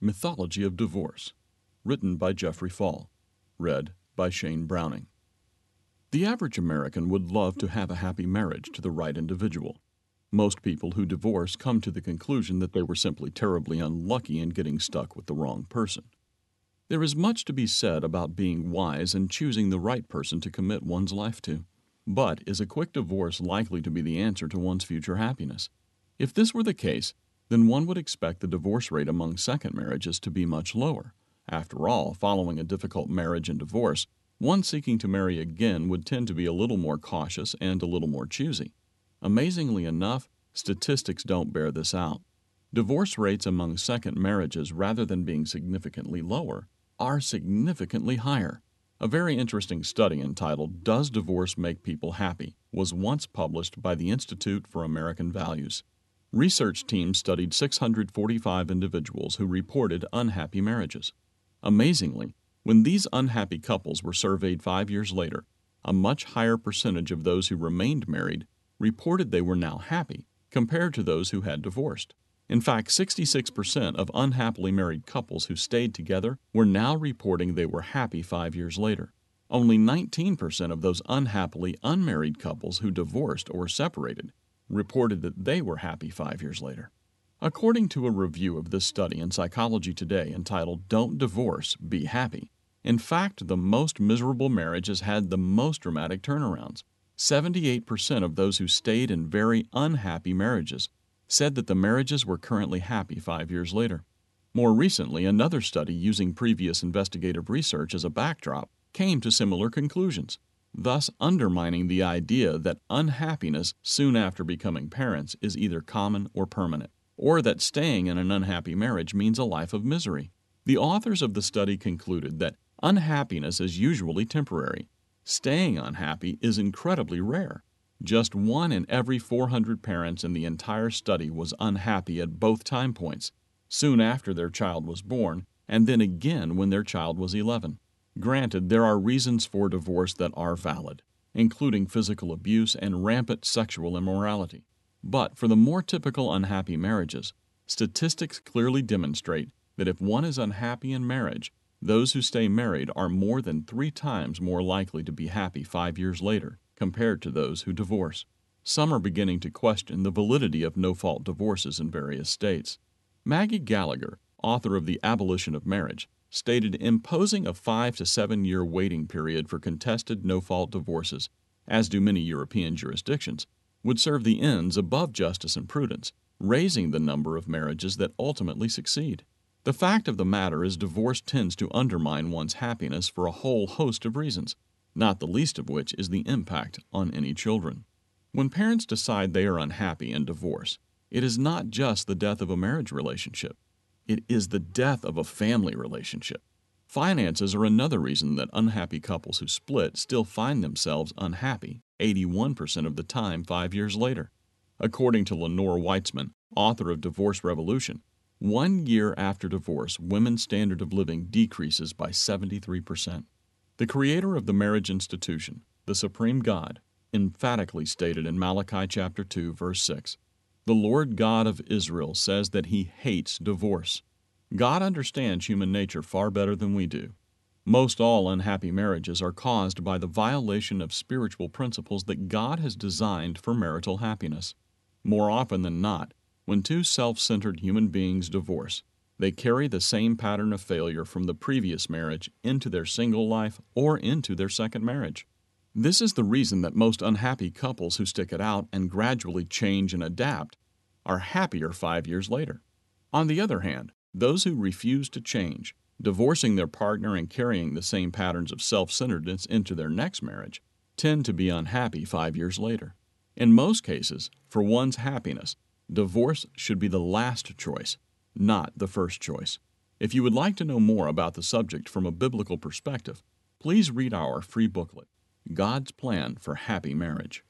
Mythology of Divorce, written by Jeffrey Fall, read by Shane Browning. The average American would love to have a happy marriage to the right individual. Most people who divorce come to the conclusion that they were simply terribly unlucky in getting stuck with the wrong person. There is much to be said about being wise and choosing the right person to commit one's life to. But is a quick divorce likely to be the answer to one's future happiness? If this were the case, then one would expect the divorce rate among second marriages to be much lower. After all, following a difficult marriage and divorce, one seeking to marry again would tend to be a little more cautious and a little more choosy. Amazingly enough, statistics don't bear this out. Divorce rates among second marriages, rather than being significantly lower, are significantly higher. A very interesting study entitled Does Divorce Make People Happy was once published by the Institute for American Values. Research teams studied 645 individuals who reported unhappy marriages. Amazingly, when these unhappy couples were surveyed five years later, a much higher percentage of those who remained married reported they were now happy compared to those who had divorced. In fact, 66% of unhappily married couples who stayed together were now reporting they were happy five years later. Only 19% of those unhappily unmarried couples who divorced or separated reported that they were happy five years later. According to a review of this study in Psychology Today entitled Don't Divorce, Be Happy, in fact, the most miserable marriages had the most dramatic turnarounds. 78% of those who stayed in very unhappy marriages said that the marriages were currently happy five years later. More recently, another study using previous investigative research as a backdrop came to similar conclusions thus undermining the idea that unhappiness soon after becoming parents is either common or permanent, or that staying in an unhappy marriage means a life of misery. The authors of the study concluded that unhappiness is usually temporary. Staying unhappy is incredibly rare. Just one in every 400 parents in the entire study was unhappy at both time points, soon after their child was born, and then again when their child was 11. Granted, there are reasons for divorce that are valid, including physical abuse and rampant sexual immorality. But for the more typical unhappy marriages, statistics clearly demonstrate that if one is unhappy in marriage, those who stay married are more than three times more likely to be happy five years later compared to those who divorce. Some are beginning to question the validity of no fault divorces in various states. Maggie Gallagher, author of The Abolition of Marriage, stated imposing a five to seven year waiting period for contested no fault divorces, as do many European jurisdictions, would serve the ends above justice and prudence, raising the number of marriages that ultimately succeed. The fact of the matter is, divorce tends to undermine one's happiness for a whole host of reasons, not the least of which is the impact on any children. When parents decide they are unhappy in divorce, it is not just the death of a marriage relationship. It is the death of a family relationship. Finances are another reason that unhappy couples who split still find themselves unhappy 81% of the time five years later. According to Lenore Weitzman, author of Divorce Revolution, one year after divorce, women's standard of living decreases by 73%. The creator of the marriage institution, the supreme God, emphatically stated in Malachi chapter 2 verse 6 the Lord God of Israel says that he hates divorce. God understands human nature far better than we do. Most all unhappy marriages are caused by the violation of spiritual principles that God has designed for marital happiness. More often than not, when two self centered human beings divorce, they carry the same pattern of failure from the previous marriage into their single life or into their second marriage. This is the reason that most unhappy couples who stick it out and gradually change and adapt are happier five years later. On the other hand, those who refuse to change, divorcing their partner and carrying the same patterns of self centeredness into their next marriage, tend to be unhappy five years later. In most cases, for one's happiness, divorce should be the last choice, not the first choice. If you would like to know more about the subject from a biblical perspective, please read our free booklet. God's Plan for Happy Marriage.